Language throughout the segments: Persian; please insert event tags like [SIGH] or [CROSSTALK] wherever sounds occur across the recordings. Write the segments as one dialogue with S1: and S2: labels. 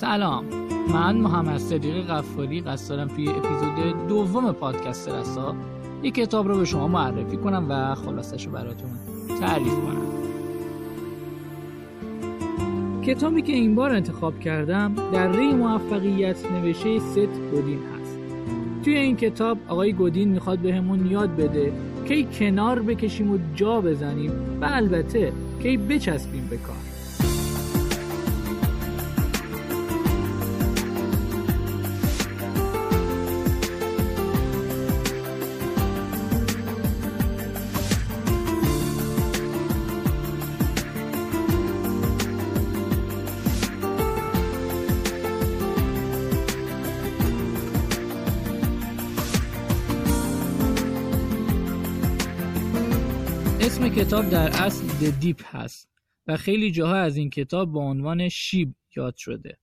S1: سلام. من محمد صدیق غفاری قصد دارم توی اپیزود دوم پادکست رسا یک کتاب رو به شما معرفی کنم و خلاصش رو براتون تعریف کنم. کتابی که این بار انتخاب کردم در ری موفقیت نوشته ست گودین هست. توی این کتاب آقای گودین می‌خواد بهمون به یاد بده کی کنار بکشیم و جا بزنیم و البته کی بچسبیم به کار. کتاب در اصل د دیپ هست و خیلی جاها از این کتاب با عنوان شیب یاد شده.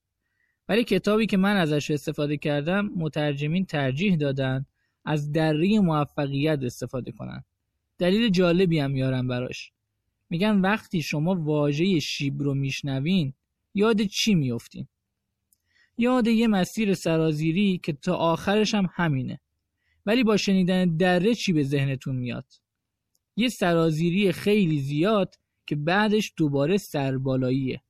S1: ولی کتابی که من ازش استفاده کردم مترجمین ترجیح دادن از دری موفقیت استفاده کنن. دلیل جالبی هم میارم براش. میگن وقتی شما واژه شیب رو میشنوین یاد چی میفتین یاد یه مسیر سرازیری که تا آخرش هم همینه. ولی با شنیدن دره چی به ذهنتون میاد؟ یه سرازیری خیلی زیاد که بعدش دوباره سربالاییه.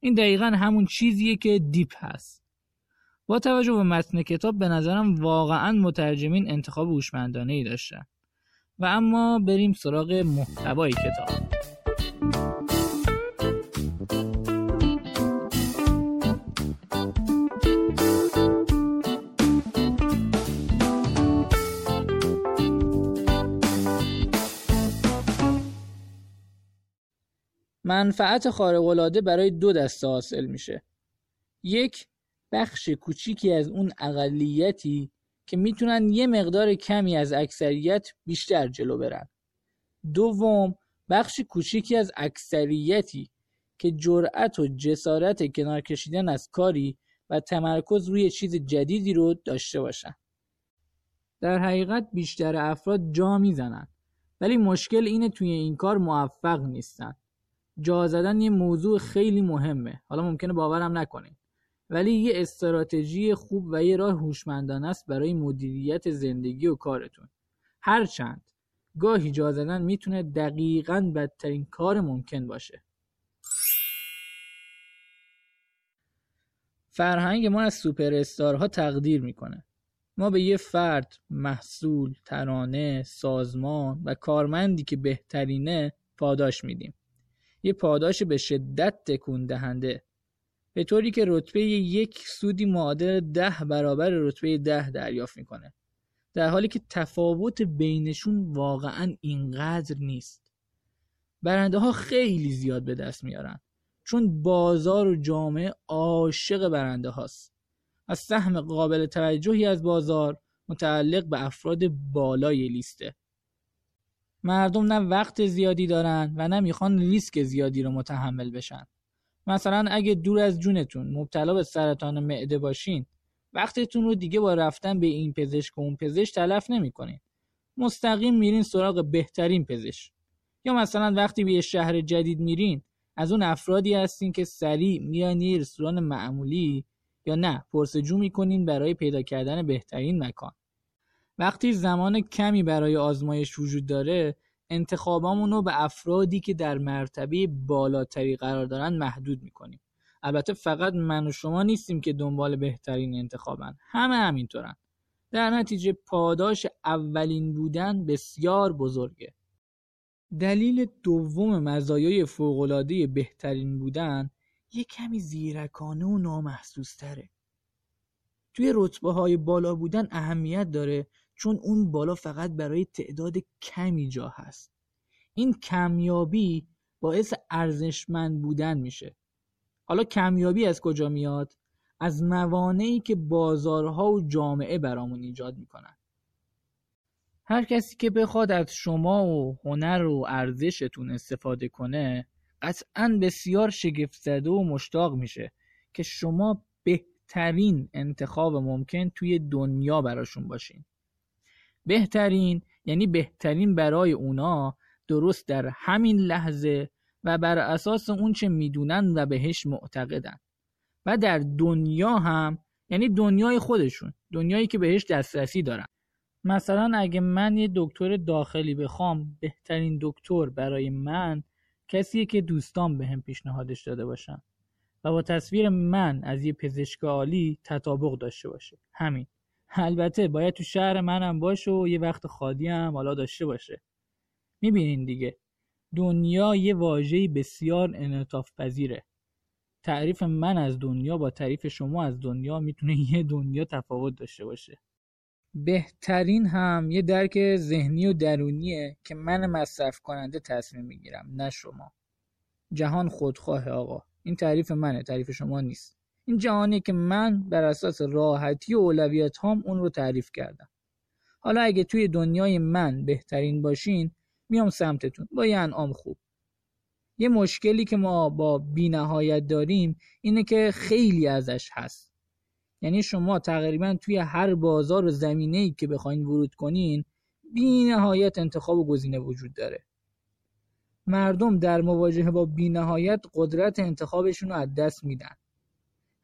S1: این دقیقا همون چیزیه که دیپ هست. با توجه به متن کتاب به نظرم واقعا مترجمین انتخاب هوشمندانه ای داشتن. و اما بریم سراغ محتوای کتاب. منفعت خارق‌العاده برای دو دسته حاصل میشه. یک بخش کوچیکی از اون اقلیتی که می‌تونن یه مقدار کمی از اکثریت بیشتر جلو برن. دوم بخش کوچیکی از اکثریتی که جرأت و جسارت کنار کشیدن از کاری و تمرکز روی چیز جدیدی رو داشته باشن. در حقیقت بیشتر افراد جا می‌زنن ولی مشکل اینه توی این کار موفق نیستن. جا زدن یه موضوع خیلی مهمه. حالا ممکنه باورم نکنین. ولی یه استراتژی خوب و یه راه هوشمندانه است برای مدیریت زندگی و کارتون. هرچند گاهی جا زدن می‌تونه دقیقا بدترین کار ممکن باشه. فرهنگ ما از سوپر استارها تقدیر می‌کنه. ما به یه فرد، محصول، ترانه، سازمان و کارمندی که بهترینه پاداش میدیم. یه پاداش به شدت تکون دهنده به طوری که رتبه یک سودی معادل ده برابر رتبه ده دریافت می‌کنه. در حالی که تفاوت بینشون واقعا اینقدر نیست. برنده ها خیلی زیاد به دست میارن چون بازار و جامعه عاشق برنده هاست از سهم قابل توجهی از بازار متعلق به افراد بالای لیسته. مردم نه وقت زیادی دارن و نه می‌خوان ریسک زیادی رو متحمل بشن. مثلا اگه دور از جونتون مبتلا به سرطان معده باشین وقتتون رو دیگه با رفتن به این پزشک و اون پزشک تلف نمی‌کنین. مستقیم میرین سراغ بهترین پزشک. یا مثلا وقتی به شهر جدید میرین از اون افرادی هستین که سریع میان یه رستوران معمولی یا نه پرسجو می‌کنین برای پیدا کردن بهترین مکان. وقتی زمان کمی برای آزمایش وجود داره انتخابامون رو به افرادی که در مرتبه بالاتری قرار دارن محدود می‌کنیم. البته فقط من و شما نیستیم که دنبال بهترین انتخابن. همه همینطورن. در نتیجه پاداش اولین بودن بسیار بزرگه. دلیل دوم مزایای فوقالعاده بهترین بودن یه کمی زیرکانه و نامحسوس تره توی رتبه های بالا بودن اهمیت داره چون اون بالا فقط برای تعداد کمی جا هست. این کمیابی باعث ارزشمند بودن میشه. حالا کمیابی از کجا میاد؟ از موانعی که بازارها و جامعه برامون ایجاد می‌کنن. هر کسی که بخواد از شما و هنر و ارزشتون استفاده کنه قطعا بسیار شگفت زده و مشتاق میشه که شما بهترین انتخاب ممکن توی دنیا براشون باشین. بهترین یعنی بهترین برای اونا درست در همین لحظه و بر اساس اون چه می‌دونن و بهش معتقدن. و در دنیا هم یعنی دنیای خودشون دنیایی که بهش دسترسی دارن. مثلا اگه من یه دکتر داخلی بخوام بهترین دکتر برای من کسیه که دوستان به هم پیشنهادش داده باشن. و با تصویر من از یه پزشک عالی تطابق داشته باشه. همین. البته باید تو شهر منم باشه و یه وقت خادی هم حالا داشته باشه. می‌بینین دیگه دنیا یه واژه‌ای بسیار انعطاف پذیره تعریف من از دنیا با تعریف شما از دنیا می‌تونه [LAUGHS] یه دنیا تفاوت داشته باشه. بهترین هم یه درک ذهنی و درونیه که من مصرف کننده تصمیم می‌گیرم نه شما. جهان خودخواه آقا. این تعریف منه تعریف شما نیست. این جهانی که من بر اساس راحتی و اولویت هام اون رو تعریف کردم. حالا اگه توی دنیای من بهترین باشین میام سمتتون. با یه انعام خوب. یه مشکلی که ما با بینهایت داریم اینه که خیلی ازش هست. یعنی شما تقریبا توی هر بازار و زمینه ای که بخواین ورود کنین بینهایت انتخاب و گزینه وجود داره. مردم در مواجهه با بینهایت قدرت انتخابشون رو از دست میدن.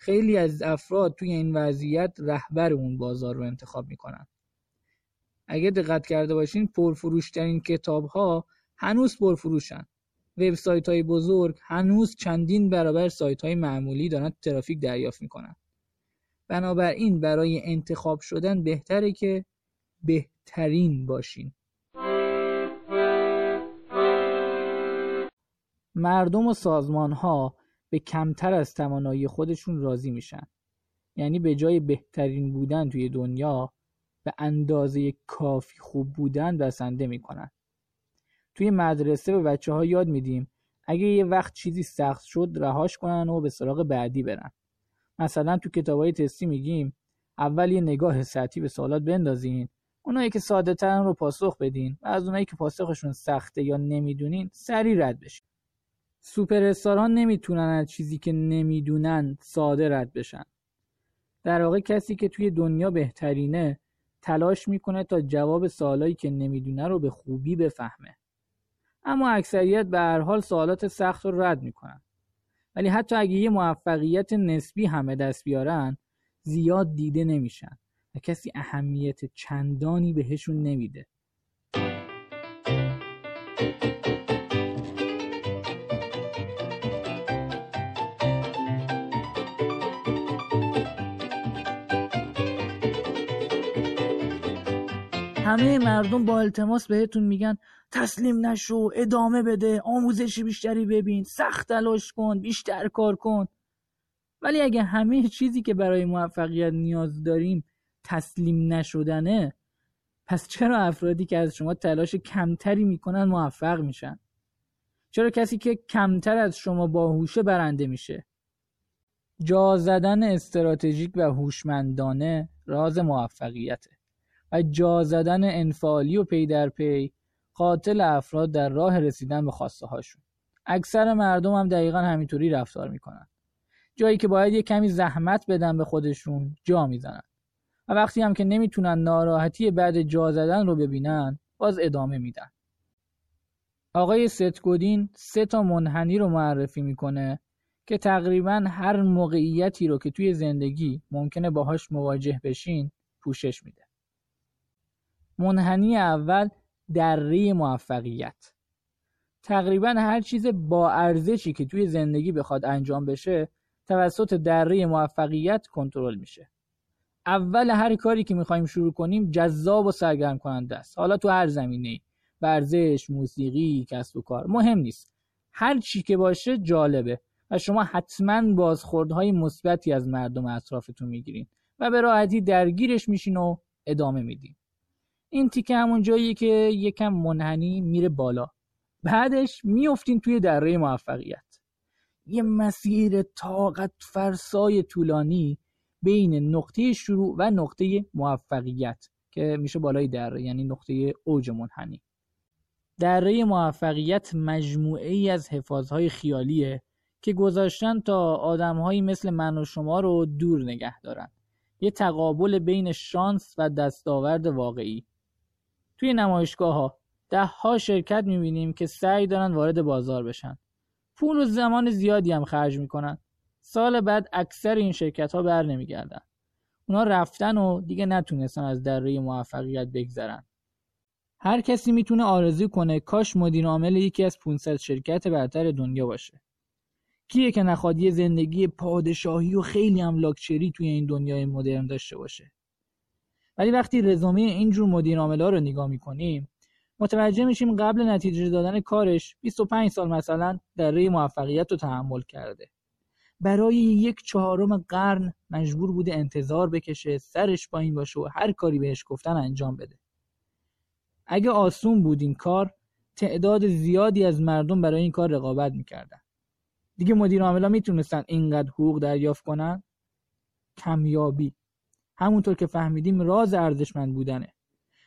S1: خیلی از افراد توی این وضعیت رهبر اون بازار رو انتخاب می‌کنن. اگه دقت کرده باشین پرفروشترین کتاب ها هنوز پرفروشن. وبسایت های بزرگ هنوز چندین برابر سایت های معمولی دارن ترافیک دریافت می‌کنن. بنابراین برای انتخاب شدن بهتره که بهترین باشین. مردم و سازمان ها به کمتر از توانایی خودشون راضی میشن. یعنی به جای بهترین بودن توی دنیا به اندازه کافی خوب بودن بسنده می‌کنن. توی مدرسه به بچه ها یاد میدیم اگه یه وقت چیزی سخت شد رهاش کنن و به سراغ بعدی برن. مثلا تو کتابای تستی میگیم اول یه نگاه سطحی به سوالات بندازین. اونایی که ساده ترن رو پاسخ بدین و از اونایی که پاسخشون سخته یا نمی‌دونین سریع رد بشین. سوپر استاران نمی‌تونن از چیزی که نمی‌دونن ساده رد بشن. در واقع کسی که توی دنیا بهترینه تلاش می‌کنه تا جواب سوالایی که نمی‌دونه رو به خوبی بفهمه. اما اکثریت به هر حال سوالات سخت رو رد می‌کنن. ولی حتی اگه یه موفقیت نسبی همه دست بیارن زیاد دیده نمیشن و کسی اهمیت چندانی بهشون نمیده. همه مردم با التماس بهتون میگن تسلیم نشو ادامه بده آموزشی بیشتری ببین سخت تلاش کن بیشتر کار کن. ولی اگه همه چیزی که برای موفقیت نیاز داریم تسلیم نشدنه پس چرا افرادی که از شما تلاش کمتری می‌کنن موفق میشن؟ چرا کسی که کمتر از شما باهوشه برنده میشه؟ جا زدن استراتژیک و هوشمندانه راز موفقیته. و جا زدن انفعالی و پی در پی قاتل افراد در راه رسیدن به خواسته هاشون اکثر مردم هم دقیقا همینطوری رفتار می‌کنن. جایی که باید یه کمی زحمت بدن به خودشون جا می‌زنن. و وقتی هم که نمی‌تونن ناراحتی بعد جا زدن رو ببینن باز ادامه میدن. آقای ستگودین سه تا منحنی رو معرفی می‌کنه که تقریبا هر موقعیتی رو که توی زندگی ممکنه باهاش مواجه بشین پوشش میده. منحنی اول دره موفقیت. تقریبا هر چیز با ارزشی که توی زندگی بخواد انجام بشه توسط دره موفقیت کنترل میشه. اول هر کاری که می‌خوایم شروع کنیم جذاب و سرگرم کننده است. حالا تو هر زمینه ورزش موسیقی کسب و کار. مهم نیست. هر چی که باشه جالبه. و شما حتما بازخوردهای مثبتی از مردم اطرافتون می‌گیرین. و به راحتی درگیرش میشین و ادامه میدین. این تیکه همون جاییه که یکم منحنی میره بالا. بعدش میفتین توی دره موفقیت. یه مسیر طاقت فرسای طولانی بین نقطه شروع و نقطه موفقیت که میشه بالای دره یعنی نقطه اوج منحنی. دره موفقیت مجموعه ای از حفاظهای خیالیه که گذاشتن تا آدمهایی مثل من و شما رو دور نگه دارن. یه تقابل بین شانس و دستاورد واقعی. توی نمایشگاه ها ده ها شرکت می‌بینیم که سعی دارن وارد بازار بشن. پول و زمان زیادی هم خرج می‌کنن. سال بعد اکثر این شرکت ها بر نمیگردن. اونا رفتن و دیگه نتونستن از دره موفقیت بگذرن. هر کسی می‌تونه آرزو کنه کاش مدیر عامل یکی از 500 شرکت برتر دنیا باشه. کیه که نخواد یه زندگی پادشاهی و خیلی هم لاکچری توی این دنیای مدرن داشته باشه؟ ولی وقتی رزومه اینجور مدیر ها رو نگاه می‌کنیم متوجه میشیم قبل نتیجه دادن کارش 25 سال مثلا دره موفقیت رو تحمل کرده. برای یک چهارم قرن مجبور بوده انتظار بکشه سرش پایین باشه و هر کاری بهش گفتن انجام بده. اگه آسون بود این کار تعداد زیادی از مردم برای این کار رقابت می‌کردن. دیگه مدیر عاملا می‌تونستن اینقدر حقوق دریافت کنن؟ کمیابی. همونطور که فهمیدیم راز ارزشمند بودنه.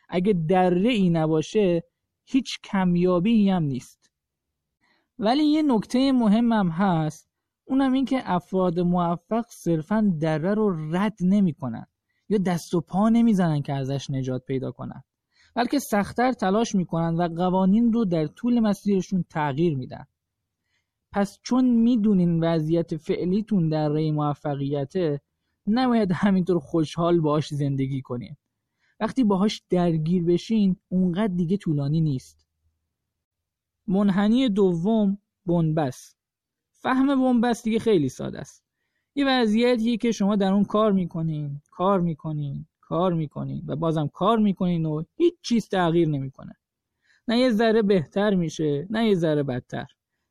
S1: اگه دره ای نباشه هیچ کمیابی هم نیست. ولی یه نکته مهم هم هست اونم این که افراد موفق صرفا دره رو رد نمی‌کنن یا دست و پا نمی‌زنن که ازش نجات پیدا کنن. بلکه سختتر تلاش می‌کنن و قوانین رو در طول مسیرشون تغییر میدن. پس چون می‌دونین وضعیت فعلیتون در ری موفقیته نباید همینطور خوشحال باش زندگی کنین. وقتی باهاش درگیر بشین اونقدر دیگه طولانی نیست. منحنی دوم بنبست. فهم بنبست دیگه خیلی ساده است. یه وضعیتیه که شما در اون کار می‌کنین کار می‌کنین کار می‌کنین و بازم کار می‌کنین و هیچ چیز تغییر نمی‌کنه. نه یه ذره بهتر میشه نه یه ذره بدتر.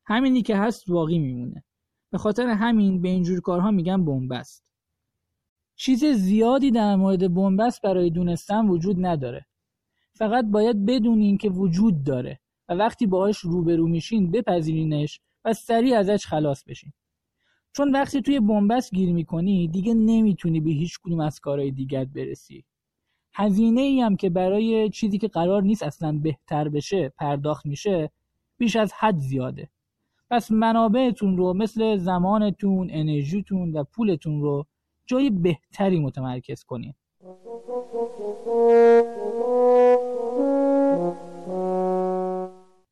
S1: همینی که هست باقی میمونه. به خاطر همین به اینجور کارها میگن بنبست. چیز زیادی در مورد بنبست برای دونستن وجود نداره. فقط باید بدونین که وجود داره و وقتی باهاش روبرو میشین بپذیرینش و سریع ازش خلاص بشین. چون وقتی توی بنبست گیر می‌کنی دیگه نمی‌تونی به هیچ کدوم از کارهای دیگت برسی. هزینه ای هم که برای چیزی که قرار نیست اصلا بهتر بشه پرداخت میشه بیش از حد زیاده. پس منابعتون رو مثل زمانتون، انرژیتون و پولتون رو جای بهتری متمرکز کنین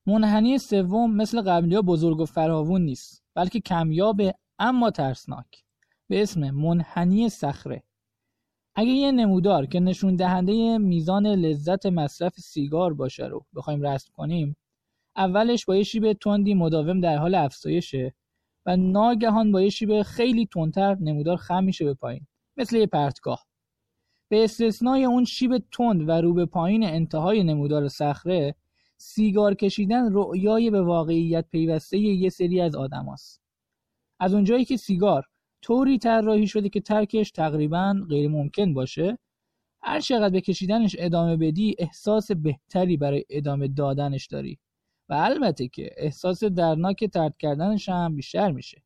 S1: منحنی سوم مثل قبلی ها بزرگ و فراوون نیست بلکه کمیاب اما ترسناک. به اسم منحنی صخره. اگه یه نمودار که نشون دهنده میزان لذت مصرف سیگار باشه رو بخوایم رسم کنیم اولش با یه شیب تندی مداوم در حال افزایشه. و ناگهان با یه شیب خیلی تندتر نمودار خم میشه به پایین مثل یه پرتگاه. به استثنای اون شیب تند و رو به پایین انتهای نمودار صخره سیگار کشیدن رؤیای به واقعیت پیوسته یه سری از آدماست از اونجایی که سیگار طوری طراحی شده که ترکش تقریبا غیر ممکن باشه هر چقدر به کشیدنش ادامه بدی احساس بهتری برای ادامه دادنش داری. و البته که احساس درناک ترد کردنش هم بیشتر میشه.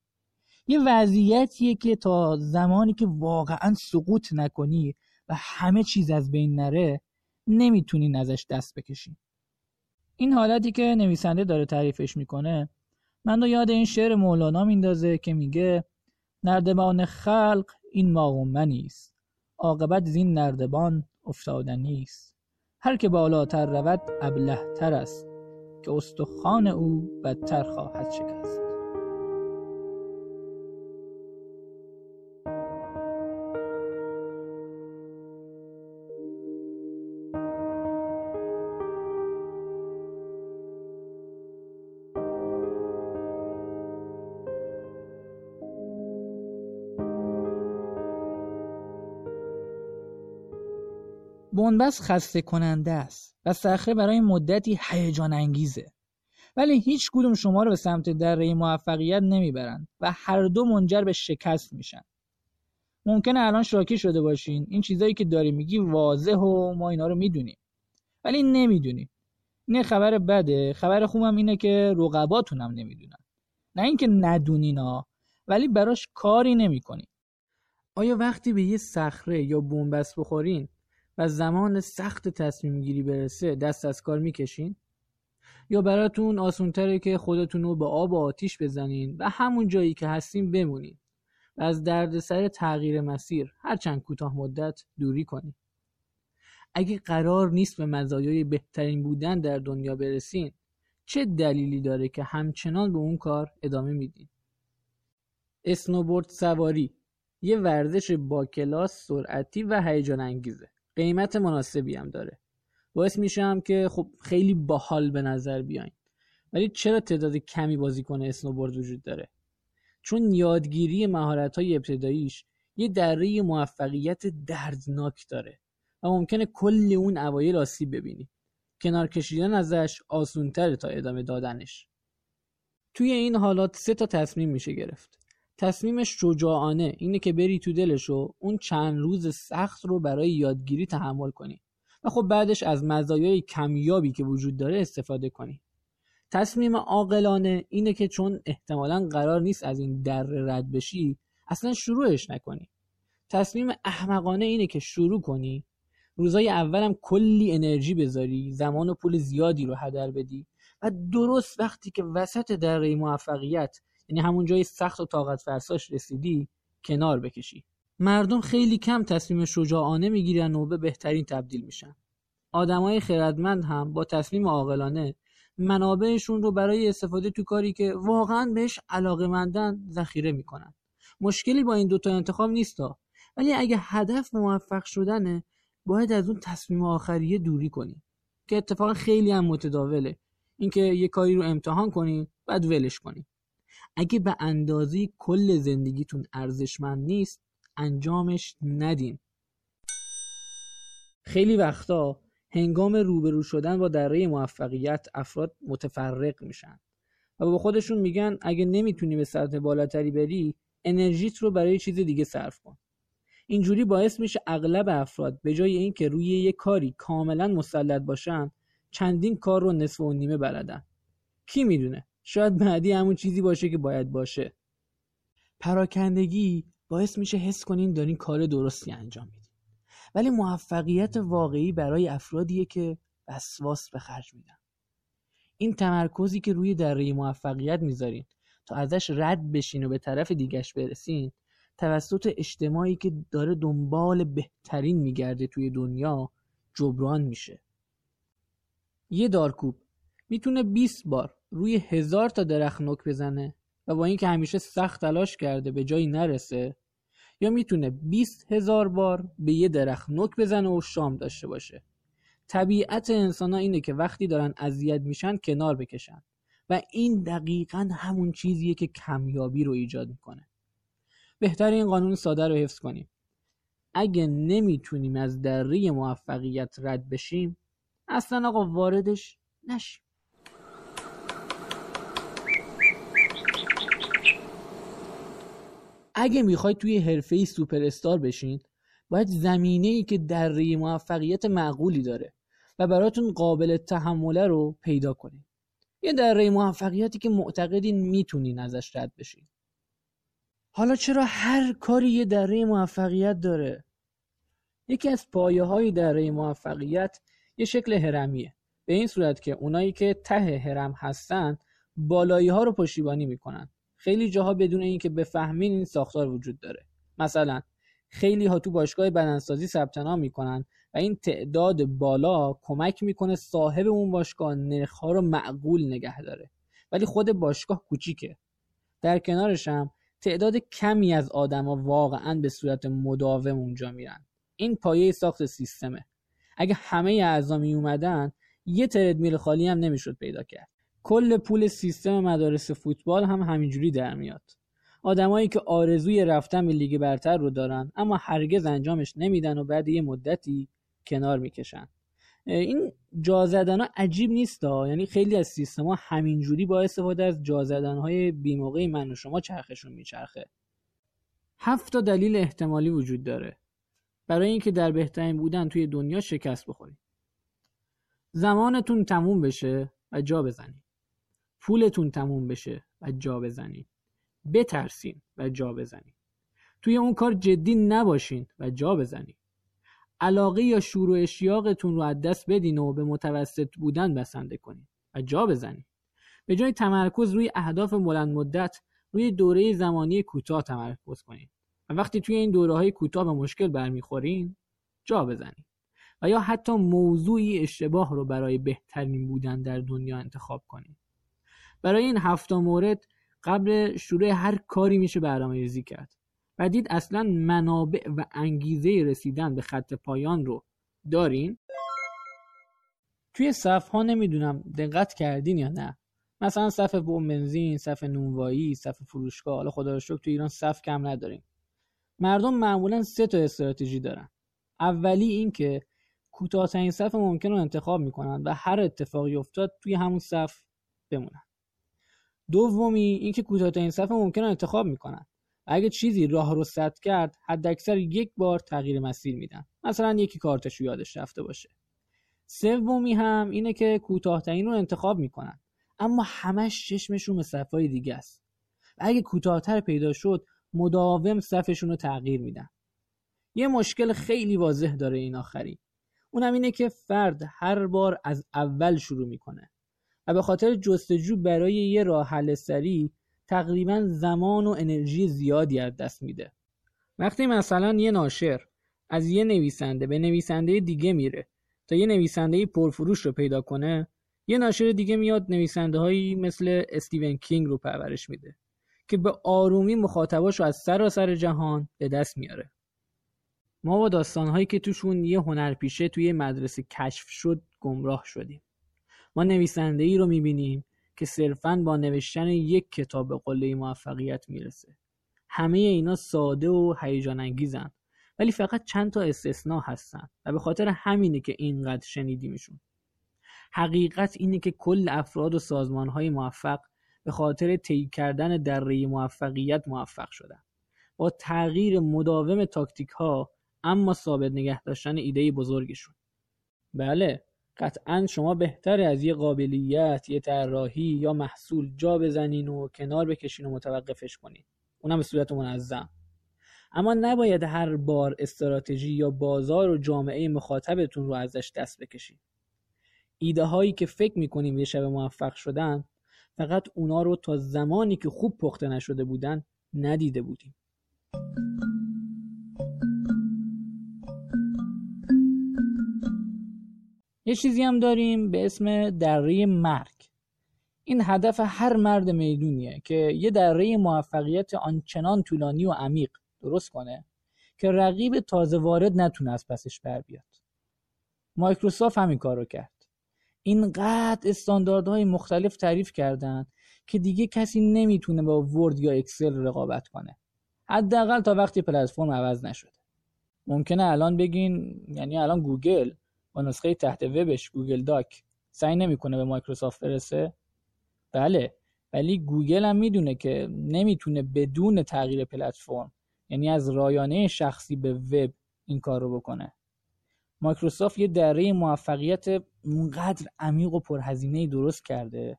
S1: یه وضعیتیه که تا زمانی که واقعا سقوط نکنی و همه چیز از بین نره نمی‌تونین ازش دست بکشین این حالتی که نویسنده داره تعریفش می‌کنه من رو یاد این شعر مولانا میندازه که میگه نردبان خلق این ماغومنی است عاقبت زین نردبان افتادنی است هر که بالاتر رود ابلهتر است. که استخوان او بدتر خواهد شکست. بنبست خسته کننده است و صخره برای مدتی هیجان انگیزه ولی هیچ کدوم شما رو به سمت دره موفقیت نمی‌برند و هر دو منجر به شکست میشن. ممکنه الان شاکی شده باشین. این چیزایی که داری میگی واضح و ما اینا رو می‌دونیم. ولی نمی‌دونیم. این خبر بده. خبر خوبم اینه که رقباتون هم نمی‌دونن. نه اینکه ندونینا ولی براش کاری نمی‌کنین آیا وقتی به یه صخره یا بنبست بخورین و زمان سخت تصمیم گیری برسه دست از کار می‌کشین؟ یا براتون آسونتره که خودتون رو به آب و آتیش بزنین و همون جایی که هستین بمونین و از دردسر تغییر مسیر هرچند کوتاه مدت دوری کنین. اگه قرار نیست به مزایای بهترین بودن در دنیا برسین چه دلیلی داره که همچنان به اون کار ادامه میدین؟ اسنوبورد سواری یه ورزش با کلاس سرعتی و هیجان انگیزه قیمت مناسبی هم داره. باعث میشم که خب خیلی باحال به نظر بیاین. ولی چرا تعداد کمی بازیکن اسنوبورد وجود داره؟ چون یادگیری مهارت های ابتداییش یه دره موفقیت دردناک داره و ممکنه کلی اون اوایل آسیب ببینی. کنار کشیدن ازش آسونتره تا ادامه دادنش. توی این حالات سه تا تصمیم میشه گرفت. تصمیمش شجاعانه اینه که بری تو دلش و اون چند روز سخت رو برای یادگیری تحمل کنی و خب بعدش از مزایای کمیابی که وجود داره استفاده کنی. تصمیم عاقلانه اینه که چون احتمالا قرار نیست از این در رد بشی اصلا شروعش نکنی. تصمیم احمقانه اینه که شروع کنی. روزای اولم کلی انرژی بذاری زمان و پول زیادی رو هدر بدی و درست وقتی که وسط دره موفقیت یعنی همون جای سخت و طاقت فرساش رسیدی کنار بکشی. مردم خیلی کم تصمیم شجاعانه می‌گیرن و به بهترین تبدیل میشن. آدمای خردمند هم با تصمیم عاقلانه منابعشون رو برای استفاده تو کاری که واقعا بهش علاقه مندن ذخیره می‌کنن. مشکلی با این دوتا انتخاب نیستا ولی اگه هدف موفق شدنه باید از اون تصمیم آخریه دوری کنی. که اتفاق خیلی هم متداوله. اینکه یه کاری رو امتحان کنی بعد ولش کنی. اگه به اندازی کل زندگیتون ارزشمند نیست انجامش ندین. خیلی وقتا هنگام روبرو شدن با دره موفقیت افراد متفرق میشن و با خودشون میگن اگه نمی‌تونی به سطح بالاتری بری انرژیت رو برای چیز دیگه صرف کن. اینجوری باعث میشه اغلب افراد به جای اینکه روی یه کاری کاملا مسلط باشن چندین کار رو نصف و نیمه بلدن. کی می‌دونه؟ شاید بعدی همون چیزی باشه که باید باشه. پراکندگی باعث میشه حس کنین دارین کار درستی انجام میدین. ولی موفقیت واقعی برای افرادیه که وسواس به خرج میدن. این تمرکزی که روی دره موفقیت می‌ذارین تا ازش رد بشین و به طرف دیگش برسین توسط اجتماعی که داره دنبال بهترین میگرده توی دنیا جبران میشه. یه دارکوب می‌تونه 20 بار روی هزار تا درخت نوک بزنه و با اینکه همیشه سخت تلاش کرده به جایی نرسه یا می‌تونه 20 هزار بار به یه درخت نوک بزنه و شام داشته باشه. طبیعت انسان ها اینه که وقتی دارن اذیت میشن کنار بکشن و این دقیقا همون چیزیه که کمیابی رو ایجاد می‌کنه. بهتر این قانون ساده رو حفظ کنیم. اگه نمی‌تونیم از دره موفقیت رد بشیم اصلا آقا واردش نشیم. اگه می‌خواید توی حرفه ای سوپر استار بشین باید زمینه ای که دره موفقیت معقولی داره و براتون قابل تحمله رو پیدا کنید یه دره موفقیتی که معتقدین می‌تونین ازش رد بشین. حالا چرا هر کاری یه دره موفقیت داره؟ یکی از پایه های دره موفقیت یه شکل هرمیه به این صورت که اونایی که ته هرم هستن بالایی ها رو پشتیبانی می‌کنن. خیلی جاها بدون اینکه بفهمین این ساختار وجود داره. مثلا خیلی ها تو باشگاه بدنسازی ثبت نام می‌کنن و این تعداد بالا کمک می‌کنه صاحب اون باشگاه نرخ رو معقول نگه داره. ولی خود باشگاه کوچیکه. در کنارش هم تعداد کمی از آدما واقعا به صورت مداوم اونجا میرن. این پایه ساخت سیستمه. اگه همه اعضا می اومدن یه تردمیل خالی هم نمی‌شد پیدا کرد. کل پول سیستم مدارس فوتبال هم همینجوری در میاد. آدمایی که آرزوی رفتن به لیگ برتر رو دارن اما هرگز انجامش نمیدن و بعد یه مدتی کنار می‌کشن. این جا زدن عجیب نیست ها یعنی خیلی از سیستم همینجوری با استفاده از جا زدن های بیموقعی من و شما چرخشون میچرخه. هفت تا دلیل احتمالی وجود داره. برای اینکه در بهترین بودن توی دنیا شکست بخورید. زمانتون تموم بشه و جا بزنید. پولتون تموم بشه و جا بزنید بترسین و جا بزنید توی اون کار جدی نباشین و جا بزنید علاقه یا شور و اشیاقتون رو از دست بدین و به متوسط بودن بسنده کنید و جا بزنید به جای تمرکز روی اهداف بلند مدت روی دوره زمانی کوتاه تمرکز کنید و وقتی توی این دوره های کوتاه به مشکل برمیخورین جا بزنید و یا حتی موضوعی اشتباه رو برای بهترین بودن در دنیا انتخاب کنید برای این هفت مورد قبل شروع هر کاری میشه برنامه ریزی کرد. و دید اصلا منابع و انگیزه رسیدن به خط پایان رو دارین؟ توی صف ها نمی‌دونم دقت کردین یا نه. مثلا صف بوم بنزین صف نونوایی صف فروشگاه. حالا خدا رو شکر تو ایران صف کم نداریم. مردم معمولا سه تا استراتژی دارن. اولی این که کوتاهترین صف ممکن رو انتخاب می‌کنن و هر اتفاقی افتاد توی همون صف بمونن. دومی اینکه کوتاهترین صف ممکن رو انتخاب می‌کنن. اگه چیزی راه رو سد کرد حداکثر یک بار تغییر مسیر میدن. مثلا یکی کارتشو یادش رفته باشه. سومی هم اینه که کوتاهترین رو انتخاب می‌کنن. اما همش چشمشون به صفهای دیگه است. و اگه کوتاهتر پیدا شد مداوم صفشون رو تغییر میدن. یه مشکل خیلی واضح داره این آخری اونم اینه که فرد هر بار از اول شروع می‌کنه. و به خاطر جستجو برای یه راه حل سریع تقریبا زمان و انرژی زیادی از دست میده. وقتی مثلا یه ناشر از یه نویسنده به نویسنده دیگه میره تا یه نویسنده پرفروش رو پیدا کنه یه ناشر دیگه میاد نویسنده هایی مثل استیون کینگ رو پرورش میده که به آرومی مخاطباش رو از سراسر جهان به دست میاره. ما با داستانهایی که توشون یه هنرپیشه توی مدرسه کشف شد گمراه شدیم. ما نویسنده ای رو می‌بینیم که صرفا با نوشتن یک کتاب به قله موفقیت می‌رسه. همه اینا ساده و هیجان انگیزن ولی فقط چند تا استثناء هستن و به خاطر همینه که اینقدر شنیدیمشون. حقیقت اینه که کل افراد و سازمان های موفق به خاطر طی کردن دره موفقیت موفق شدن. با تغییر مداوم تاکتیک ها اما ثابت نگه داشتن ایده بزرگشون. بله قطعا شما بهتره از یه قابلیت یه طراحی یا محصول جا بزنین و کنار بکشین و متوقفش کنین. اونم به صورت منظم. اما نباید هر بار استراتژی یا بازار و جامعه مخاطبتون رو ازش دست بکشید ایده هایی که فکر می‌کنیم یه شب موفق شدن فقط اونا رو تا زمانی که خوب پخته نشده بودن ندیده بودیم. یه چیزی هم داریم به اسم دره مرگ. این هدف هر مرد میدونیه که یه دره موفقیت آنچنان طولانی و عمیق درست کنه که رقیب تازه وارد نتونه از پسش بر بیاد. مایکروسافت همین کار رو کرد. اینقدر استانداردهای مختلف تعریف کردن که دیگه کسی نمی‌تونه با Word یا Excel رقابت کنه. حداقل تا وقتی پلتفرم عوض نشده. ممکنه الان بگین یعنی الان گوگل نسخه تحت وبش Google Doc سعی نمی‌کنه به مایکروسافت برسه؟ بله ولی گوگل هم می‌دونه که نمی‌تونه بدون تغییر پلتفرم یعنی از رایانه شخصی به وب این کار رو بکنه. مایکروسافت یه دره موفقیت اونقدر عمیق و پرهزینه درست کرده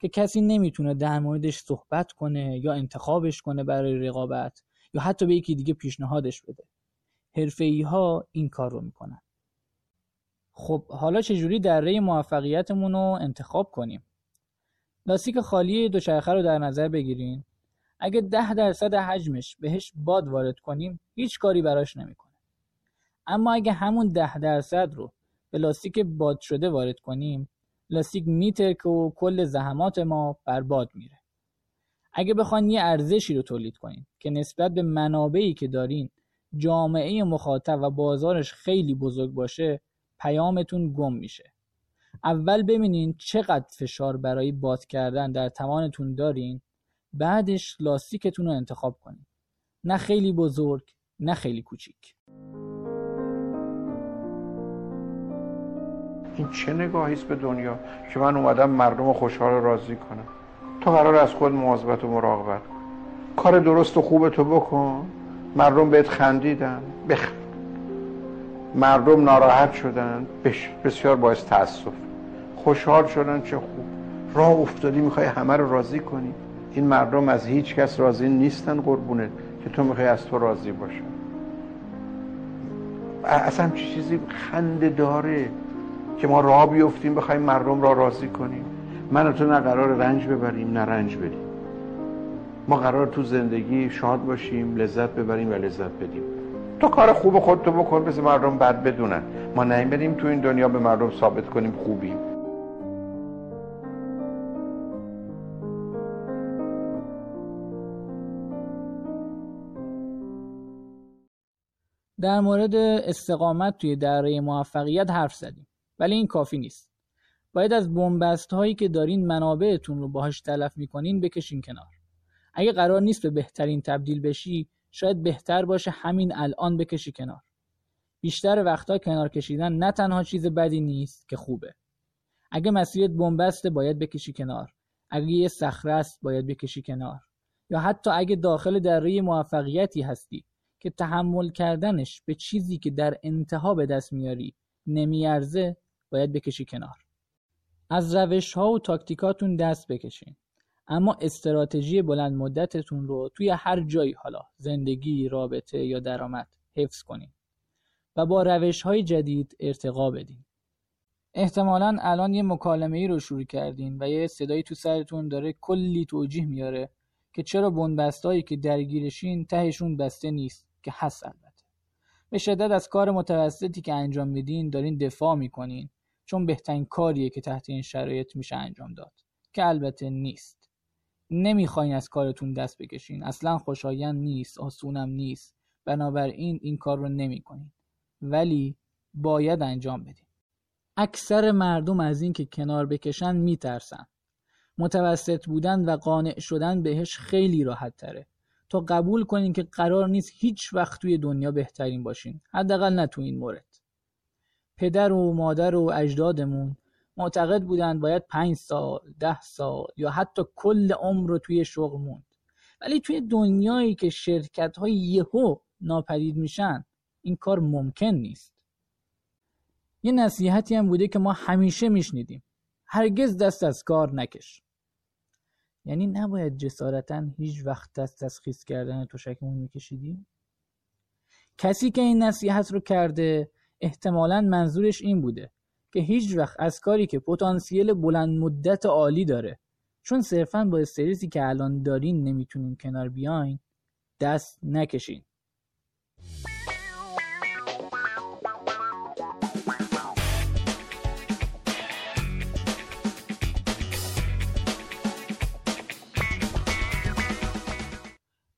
S1: که کسی نمی‌تونه در موردش صحبت کنه یا انتخابش کنه برای رقابت یا حتی به یکی دیگه پیشنهادش بده. حرفه ها این کار رو می‌کنن. خب حالا چجوری دره موفقیتمون رو انتخاب کنیم؟ لاستیک خالی دوچرخه رو در نظر بگیرین. اگه ده درصد حجمش بهش باد وارد کنیم هیچ کاری براش نمی‌کنه. اما اگه همون ده درصد رو به لاستیک باد شده وارد کنیم لاستیک میترکه و کل زحمات ما بر باد میره. اگه بخواین یه ارزشی رو تولید کنین که نسبت به منابعی که دارین جامعه مخاطب و بازارش خیلی بزرگ باشه پیامتون گم میشه. اول ببینین چقدر فشار برای باد کردن در توانتون دارین بعدش لاستیکتون رو انتخاب کنین. نه خیلی بزرگ نه خیلی کوچیک.
S2: این چه نگاهی است به دنیا که من اومدم مردم رو خوشحال راضی کنم؟ تو قرار از خود مواظبت و مراقبت کار درست و خوب تو بکن. مردم بهت خندیدن. بخ مردم ناراحت شدن بسیار باعث تاسف خوشحال شدن چه خوب. راه افتادی می‌خوای همه رو راضی کنی. این مردم از هیچ کس راضی نیستن قربونه که تو می‌خوای از تو راضی باشن اصلا چیزی خنده داره که ما راه بیفتیم بخوایم مردم را راضی کنیم. من و تو نه قرار رنج ببریم نه رنج بدیم. ما قرار تو زندگی شاد باشیم لذت ببریم و لذت بدیم. تو کار خوب خودتو بکن بس مردم بد بدونن. ما نمیریم تو این دنیا به مردم ثابت کنیم خوبیم.
S1: در مورد استقامت توی دره موفقیت حرف زدیم ولی این کافی نیست. باید از بنبست هایی که دارین منابعتون رو باهاش تلف می‌کنین بکشین کنار. اگه قرار نیست به بهترین تبدیل بشی شاید بهتر باشه همین الان بکشی کنار. بیشتر وقتا کنار کشیدن نه تنها چیز بدی نیست که خوبه. اگه مسیرت بنبسته باید بکشی کنار. اگه یه صخره است باید بکشی کنار. یا حتی اگه داخل دره موفقیتی هستی که تحمل کردنش به چیزی که در انتها به دست میاری نمیارزه باید بکشی کنار. از روش ها و تاکتیکاتون دست بکشین. اما استراتژی بلند مدتتون رو توی هر جایی حالا زندگی، رابطه یا درآمد حفظ کنین و با روش های جدید ارتقا بدین. احتمالا الان یه مکالمه ای رو شروع کردین و یه صدایی تو سرتون داره کلی توجیه میاره که چرا بنبستایی که درگیرشین تهشون بسته نیست که هست البته. به شدت از کار متوسطی که انجام میدین دارین دفاع می‌کنین چون بهترین کاریه که تحت این شرایط میشه انجام داد که البته نیست. نمی‌خواین از کارتون دست بکشین. اصلا خوشایند نیست آسونم نیست. بنابراین این کار رو نمی‌کنین. ولی باید انجام بدین. اکثر مردم از این که کنار بکشن میترسن. متوسط بودن و قانع شدن بهش خیلی راحت تره. تا قبول کنین که قرار نیست هیچ وقت توی دنیا بهترین باشین. حداقل نه تو این مورد. پدر و مادر و اجدادمون معتقد بودن باید پنج سال ده سال یا حتی کل عمر رو توی شغل موند. ولی توی دنیایی که شرکت های یهو ناپدید میشن این کار ممکن نیست. یه نصیحتی هم بوده که ما همیشه میشنیدیم. هرگز دست از کار نکش. یعنی نباید جسارتا هیچ وقت از تسخیص کردن تشکمون میکشیدیم؟ کسی که این نصیحت رو کرده احتمالا منظورش این بوده. که هیچ وقت از کاری که پتانسیل بلند مدت عالی داره. چون صرفا با استرسی که الان دارین نمی‌تونین کنار بیاین دست نکشین.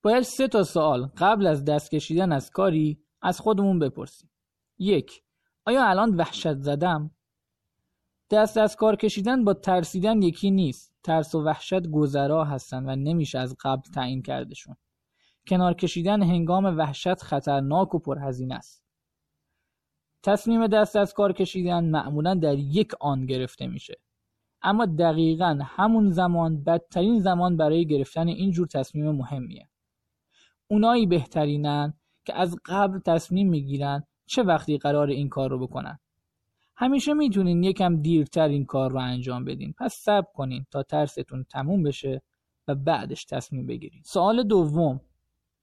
S1: باید سه تا سوال قبل از دست کشیدن از کاری از خودمون بپرسیم. یک آیا الان وحشت زدم؟ دست از کار کشیدن با ترسیدن یکی نیست. ترس و وحشت گذرا هستن و نمیشه از قبل تعیین کردشون. کنار کشیدن هنگام وحشت خطرناک و پرهزینه است. تصمیم دست از کار کشیدن معمولا در یک آن گرفته میشه. اما دقیقا همون زمان بدترین زمان برای گرفتن این جور تصمیم مهمیه. اونایی بهترینن که از قبل تصمیم می‌گیرن چه وقتی قرار این کار رو بکنن. همیشه می‌تونین یکم دیرتر این کار رو انجام بدین. پس صبر کنین تا ترستون تموم بشه و بعدش تصمیم بگیرین. سوال دوم.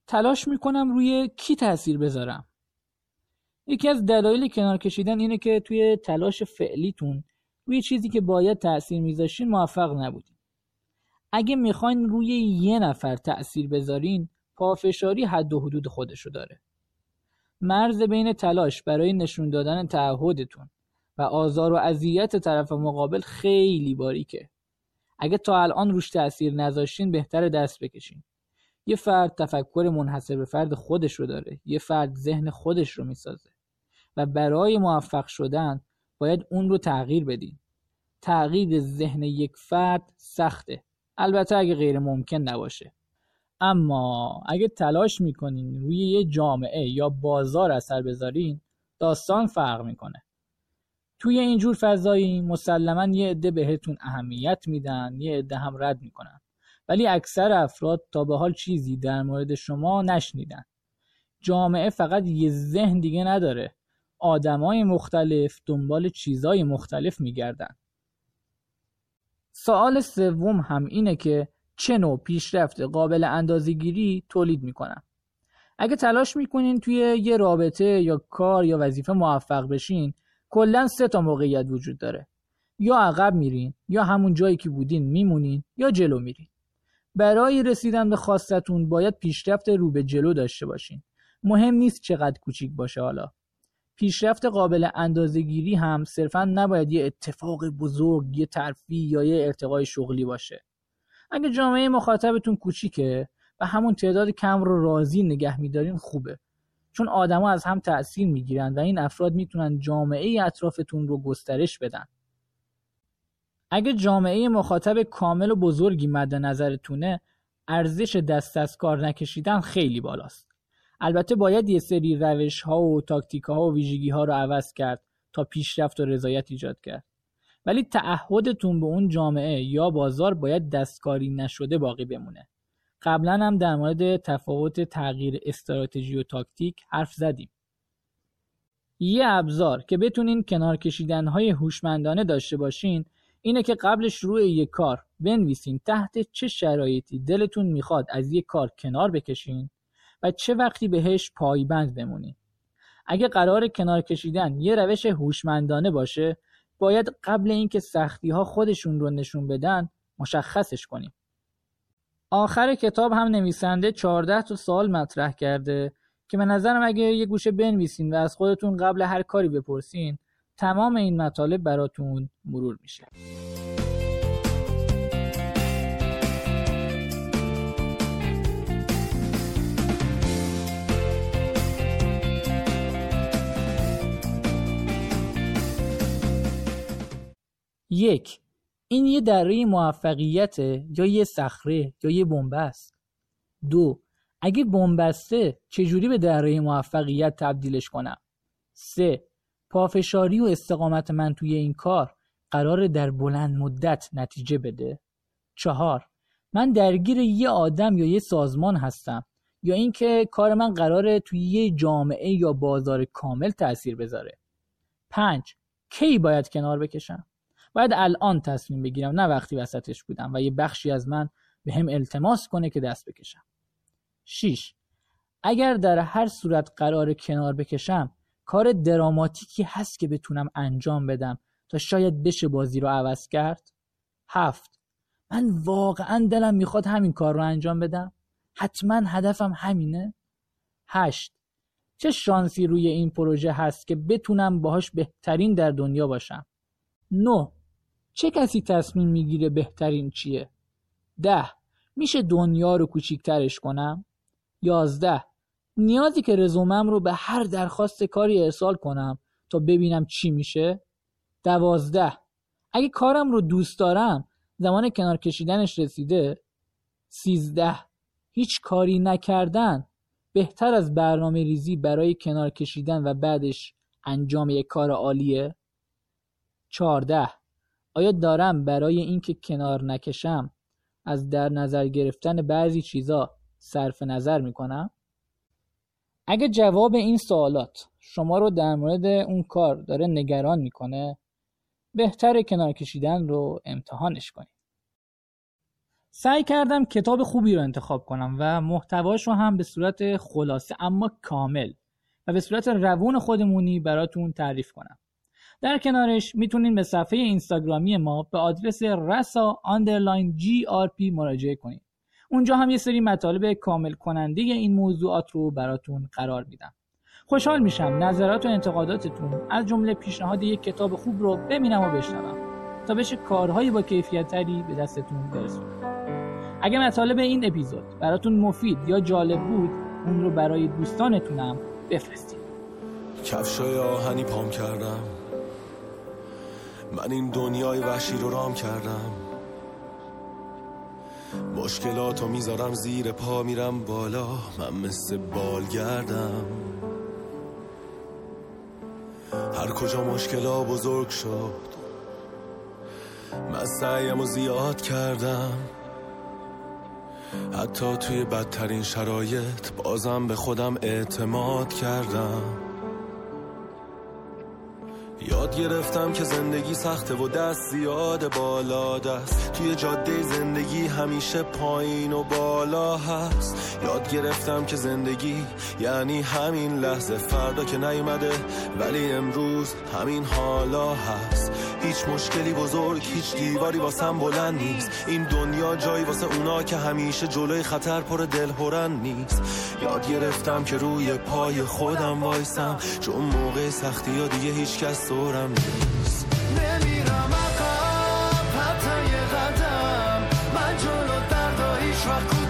S1: تلاش می‌کنم روی کی تاثیر بذارم؟ یکی از دلایل کنار کشیدن اینه که توی تلاش فعلیتون روی چیزی که باید تاثیر میذاشین موفق نبودین. اگه می‌خواین روی یه نفر تاثیر بذارین پافشاری حد و حدود خودشو داره. مرز بین تلاش برای نشون دادن تعهدتون. و آزار و اذیت طرف مقابل خیلی باریکه. اگه تا الان روش تاثیر نذاشتین بهتر دست بکشین. یه فرد تفکر منحصر به فرد خودش رو داره یه فرد ذهن خودش رو می‌سازه. و برای موفق شدن باید اون رو تغییر بدین. تغییر ذهن یک فرد سخته. البته اگه غیر ممکن نباشه. اما اگه تلاش می‌کنین روی یه جامعه یا بازار اثر بذارین داستان فرق می‌کنه. توی اینجور فضایی مسلما یه عده بهتون اهمیت میدن یه عده هم رد می‌کنن. ولی اکثر افراد تا به حال چیزی در مورد شما نشنیدن. جامعه فقط یه ذهن دیگه نداره. آدمای مختلف دنبال چیزای مختلف میگردن. سوال سوم هم اینه که چه نوع پیشرفت قابل اندازهگیری تولید می‌کنن؟ اگه تلاش می‌کنین توی یه رابطه یا کار یا وظیفه موفق بشین کلا سه تا موقعیت وجود داره. یا عقب میرین یا همون جایی که بودین میمونین یا جلو میرین. برای رسیدن به خواستتون باید پیشرفت رو به جلو داشته باشین. مهم نیست چقدر کوچیک باشه حالا. پیشرفت قابل اندازهگیری هم صرفا نباید یه اتفاق بزرگ یه ترفی یا یه ارتقای شغلی باشه. اگه جامعه مخاطبتون کوچیکه و همون تعداد کم رو راضی نگه میدارین خوبه. چون آدما از هم تأثیر می‌گیرن و این افراد می‌تونن جامعه اطرافتون رو گسترش بدن. اگه جامعه مخاطب کامل و بزرگی مد نظرتونه ارزش دست از کار نکشیدن خیلی بالاست. البته باید یه سری روش ها و تاکتیک ها و ویژگی ها رو عوض کرد تا پیشرفت و رضایت ایجاد کرد. ولی تعهدتون به اون جامعه یا بازار باید دستکاری نشده باقی بمونه. قبلا هم در مورد تفاوت تغییر استراتژی و تاکتیک حرف زدیم. یه ابزار که بتونین کنار کشیدن های هوشمندانه داشته باشین اینه که قبل شروع یک کار بنویسین تحت چه شرایطی دلتون می‌خواد از یک کار کنار بکشین و چه وقتی بهش پایبند بمونین. اگه قرار کنار کشیدن یه روش هوشمندانه باشه باید قبل اینکه سختی ها خودشون رو نشون بدن مشخصش کنیم. آخر کتاب هم نویسنده 14 تا سال مطرح کرده که به نظرم اگه یه گوشه بنویسین و از خودتون قبل هر کاری بپرسین تمام این مطالب براتون مرور میشه. یک این یه دره موفقیته یا یه صخره یا یه بنبست؟ دو اگه بنبسته چجوری به دره موفقیت تبدیلش کنم؟ سه پافشاری و استقامت من توی این کار قرار در بلند مدت نتیجه بده؟ چهار من درگیر یه آدم یا یه سازمان هستم یا اینکه کار من قراره توی یه جامعه یا بازار کامل تاثیر بذاره؟ پنج کی باید کنار بکشم؟ باید الان تصمیم بگیرم نه وقتی وسطش بودم. و یه بخشی از من به هم التماس کنه که دست بکشم. 6. اگر در هر صورت قرار کنار بکشم کار دراماتیکی هست که بتونم انجام بدم تا شاید بشه بازی رو عوض کرد؟ هفت. من واقعا دلم می‌خواد همین کار رو انجام بدم. حتما هدفم همینه. هشت. چه شانسی روی این پروژه هست که بتونم باهاش بهترین در دنیا باشم؟ نه. چه کسی تصمیم می‌گیره بهترین چیه؟ ده میشه دنیا رو کوچیکترش کنم؟ یازده نیازی که رزومم رو به هر درخواست کاری ارسال کنم تا ببینم چی میشه؟ دوازده اگه کارم رو دوست دارم زمان کنار کشیدنش رسیده؟ سیزده هیچ کاری نکردن بهتر از برنامه ریزی برای کنار کشیدن و بعدش انجام یک کار عالیه؟ چارده آیا دارم برای اینکه کنار نکشم از در نظر گرفتن بعضی چیزا صرف نظر می‌کنم؟ اگه جواب این سوالات شما رو در مورد اون کار داره نگران می‌کنه بهتر کنار کشیدن رو امتحانش کنید. سعی کردم کتاب خوبی رو انتخاب کنم و محتواش رو هم به صورت خلاصه اما کامل و به صورت روون خودمونی براتون تعریف کنم. در کنارش می‌تونین به صفحه اینستاگرامی ما به آدرس رسا underline GRP مراجعه کنید. اونجا هم یه سری مطالب کامل کننده این موضوعات رو براتون قرار میدم. خوشحال میشم نظرات و انتقاداتتون از جمله پیشنهاد یک کتاب خوب رو ببینم و بشنوم تا بشه کارهایی با کیفیت تری به دستتون برسونم. اگه مطالب این اپیزود براتون مفید یا جالب بود اون رو برای دوستانتونم بفرستید.
S3: کفشای آهنی پام کردم من این دنیای وحشی رو رام کردم. مشکلاتو می‌ذارم زیر پا میرم بالا. من مثل بالگردم هر کجا مشکلا بزرگ شد من سعیم و زیاد کردم. حتی توی بدترین شرایط بازم به خودم اعتماد کردم. یاد گرفتم که زندگی سخته و دست زیاد بالا دست. توی جاده زندگی همیشه پایین و بالا هست. یاد گرفتم که زندگی یعنی همین لحظه. فردا که نیومده ولی امروز همین حالا هست. هیچ مشکلی بزرگ هیچ دیواری واسم بلند نیست. این دنیا جایی واسه اونا که همیشه جلوی خطر پر دل هرن نیست. یاد گرفتم که روی پای خودم وایسم. چون موقع سختی ها دیگه هیچ کس دورم نیست.
S4: نمیرم عقب حتی یه قدم. من جلو دردا هیچ وقت